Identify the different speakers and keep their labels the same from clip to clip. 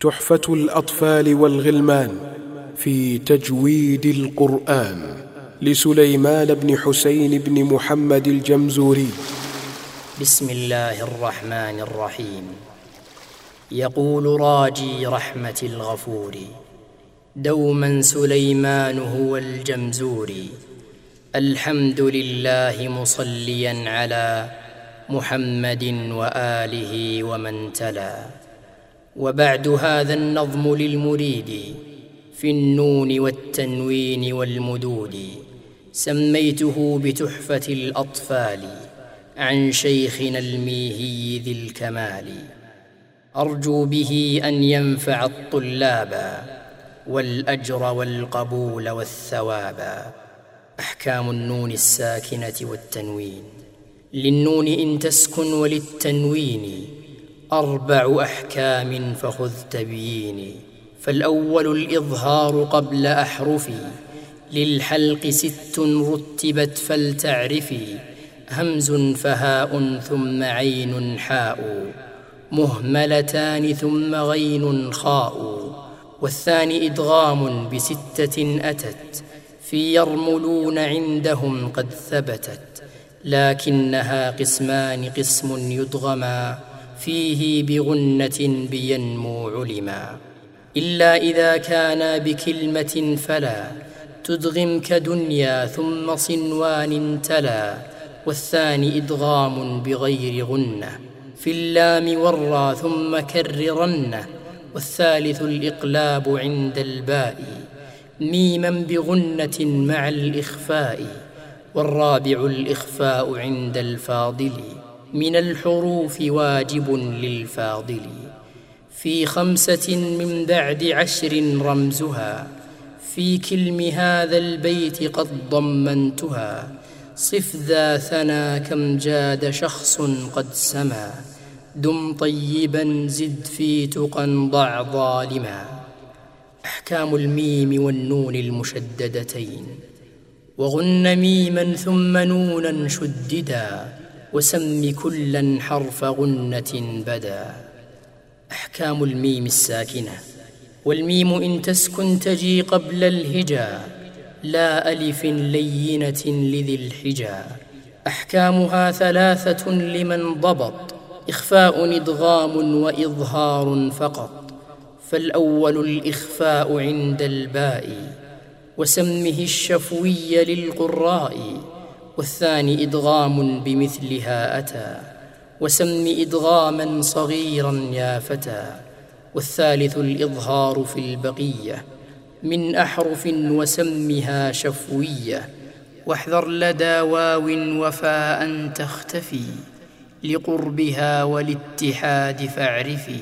Speaker 1: تحفة الأطفال والغلمان في تجويد القرآن لسليمان بن حسين بن محمد الجمزوري.
Speaker 2: بسم الله الرحمن الرحيم. يقول راجي رحمة الغفور دوما سليمان هو الجمزوري. الحمد لله مصليا على محمد وآله ومن تلا. وبعد هذا النظم للمريد في النون والتنوين والمدود سميته بتحفة الأطفال عن شيخنا الميهي ذي الكمال. أرجو به أن ينفع الطلاب والأجر والقبول والثواب. أحكام النون الساكنة والتنوين للنون إن تسكن وللتنوين. أربع أحكام فخذ تبييني فالأول الإظهار قبل أحرفي للحلق ست رتبت فلتعرفي همز فهاء ثم عين حاء مهملتان ثم غين خاء والثاني إدغام بستة أتت في يرملون عندهم قد ثبتت لكنها قسمان قسم يدغما. فيه بغنة بينمو علما إلا إذا كانا بكلمة فلا تدغم كدنيا ثم صنوان تلا والثاني إدغام بغير غنة في اللام والرا ثم كررنه والثالث الإقلاب عند الباء ميما بغنة مع الإخفاء والرابع الإخفاء عند الفاضل. من الحروف واجب للفاضل. في خمسة من بعد عشر رمزها في كلم هذا البيت قد ضمنتها. صف ذا ثنى كم جاد شخص قد سما. دم طيبا زد في تقى ضع ظالما. أحكام الميم والنون المشددتين. وغن ميما ثم نونا شددا. وسم كلا حرف غنة بدا. أحكام الميم الساكنة. والميم إن تسكن تجي قبل الهجا. لا ألف لينة لذي الحجا. أحكامها ثلاثة لمن ضبط. إخفاء ادغام وإظهار فقط. فالأول الإخفاء عند الباء. وسمه الشفوي للقراء. والثاني إدغام بمثلها أتى وسم إدغاما صغيرا يا فتى والثالث الإظهار في البقية من أحرف وسمها شفوية واحذر لدى واو وفاء تختفي لقربها والاتحاد فاعرفي.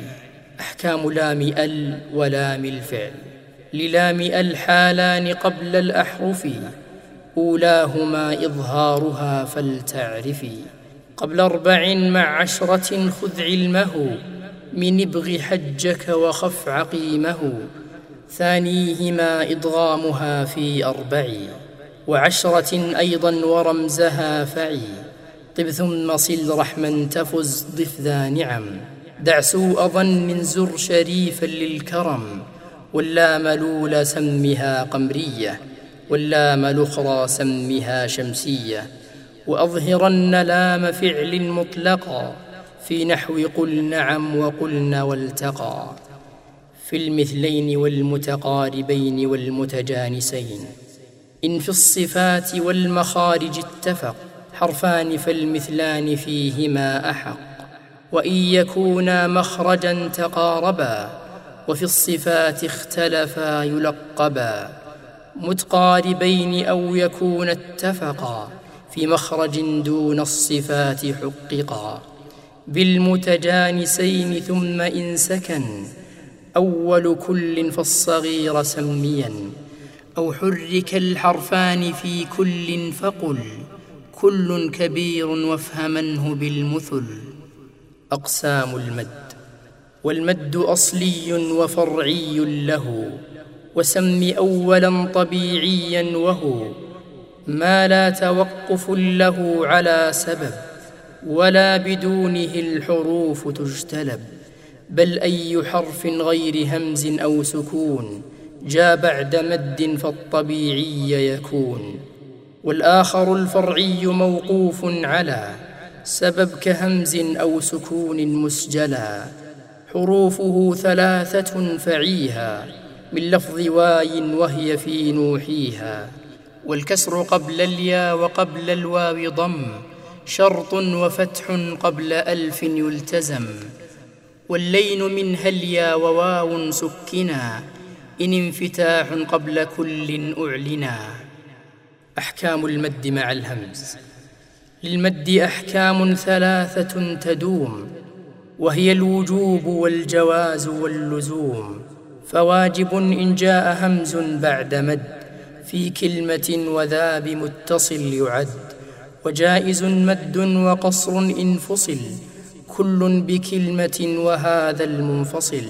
Speaker 2: أحكام لام أل ولام الفعل للام الحالان قبل الأحرف. أولاهما إظهارها فلتعرفي. قبل أربع مع عشرة خذ علمه من ابغ حجك وخف عقيمه. ثانيهما ادغامها في أربع وعشرة أيضا ورمزها فعي. طب ثم صل رحما تفز ضف ذا نعم. دع سوء ظن زر شريفا للكرم واللام لول سمها قمرية. واللام الاخرى سمها شمسية وأظهرن لام فعل مطلقا في نحو قل نعم وقلن والتقى في المثلين والمتقاربين والمتجانسين إن في الصفات والمخارج اتفق حرفان فالمثلان فيهما أحق وإن يكونا مخرجا تقاربا وفي الصفات اختلفا يلقبا. متقاربين أو يكون اتفقا في مخرج دون الصفات حققا. بالمتجانسين ثم إن سكن أول كل فالصغير سميا. أو حرك الحرفان في كل فقل كل كبير وافهمنه بالمثل. أقسام المد والمد أصلي وفرعي له. وسم اولا طبيعيا وهو ما لا توقف له على سبب ولا بدونه الحروف تجتلب بل أي حرف غير همز أو سكون جاء بعد مد فالطبيعي يكون والآخر الفرعي موقوف على سبب كهمز أو سكون مسجلا حروفه ثلاثة فعيها من لفظ واي وهي في نوحيها والكسر قبل اليا وقبل الواو ضم شرط وفتح قبل ألف يلتزم واللين من هليا وواو سكنا إن انفتاح قبل كل أعلنا. أحكام المد مع الهمز للمد أحكام ثلاثة تدوم وهي الوجوب والجواز واللزوم. فواجب إن جاء همز بعد مد في كلمة وذا بمتصل يعد وجائز مد وقصر إن فصل كل بكلمة وهذا المنفصل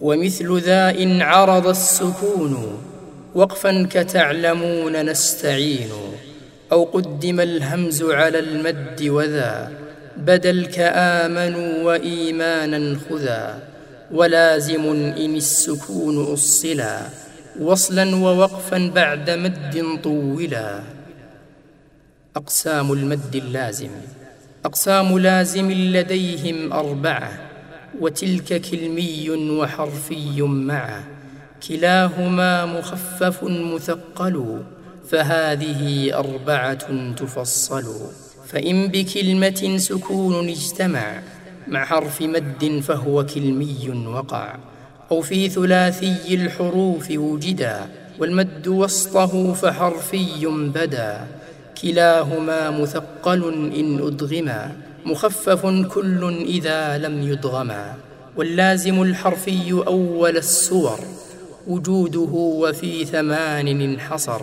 Speaker 2: ومثل ذا إن عرض السكون وقفا كتعلمون نستعين أو قدم الهمز على المد وذا بدل كآمنوا وإيمانا خذا. ولازم إن السكون أصلا وصلا ووقفا بعد مد طولا أقسام المد اللازم أقسام لازم لديهم أربعة وتلك كلمي وحرفي معه. كلاهما مخفف مثقل فهذه أربعة تفصل. فإن بكلمة سكون اجتمع مع حرف مد فهو كلمي وقع أو في ثلاثي الحروف وجدا والمد وسطه فحرفي بدا. كلاهما مثقل إن أدغما مخفف كل إذا لم يدغما. واللازم الحرفي أول السور وجوده وفي ثمان انحصر.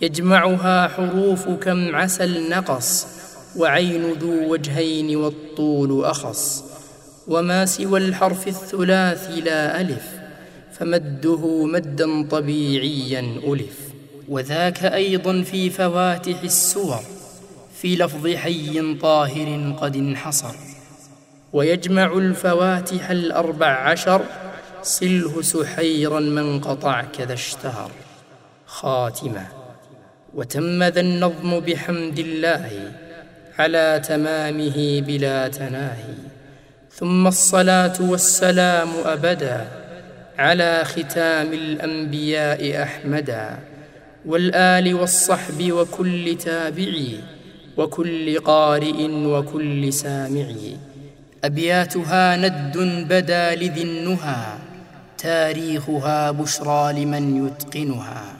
Speaker 2: يجمعها حروف كم عسل نقص وعين ذو وجهين والطول أخص. وما سوى الحرف الثلاثي لا ألف فمده مدا طبيعيا ألف. وذاك أيضا في فواتح السور في لفظ حي طاهر قد انحصر. ويجمع الفواتح الأربع عشر صله سحيرا من قطع كذا اشتهر. خاتمة. وتم ذا النظم بحمد الله. على تمامه بلا تناهي ثم الصلاة والسلام أبدا على ختام الأنبياء أحمدا والآل والصحب وكل تابعي وكل قارئ وكل سامع أبياتها ند بدا لذي النهى تاريخها بشرى لمن يتقنها.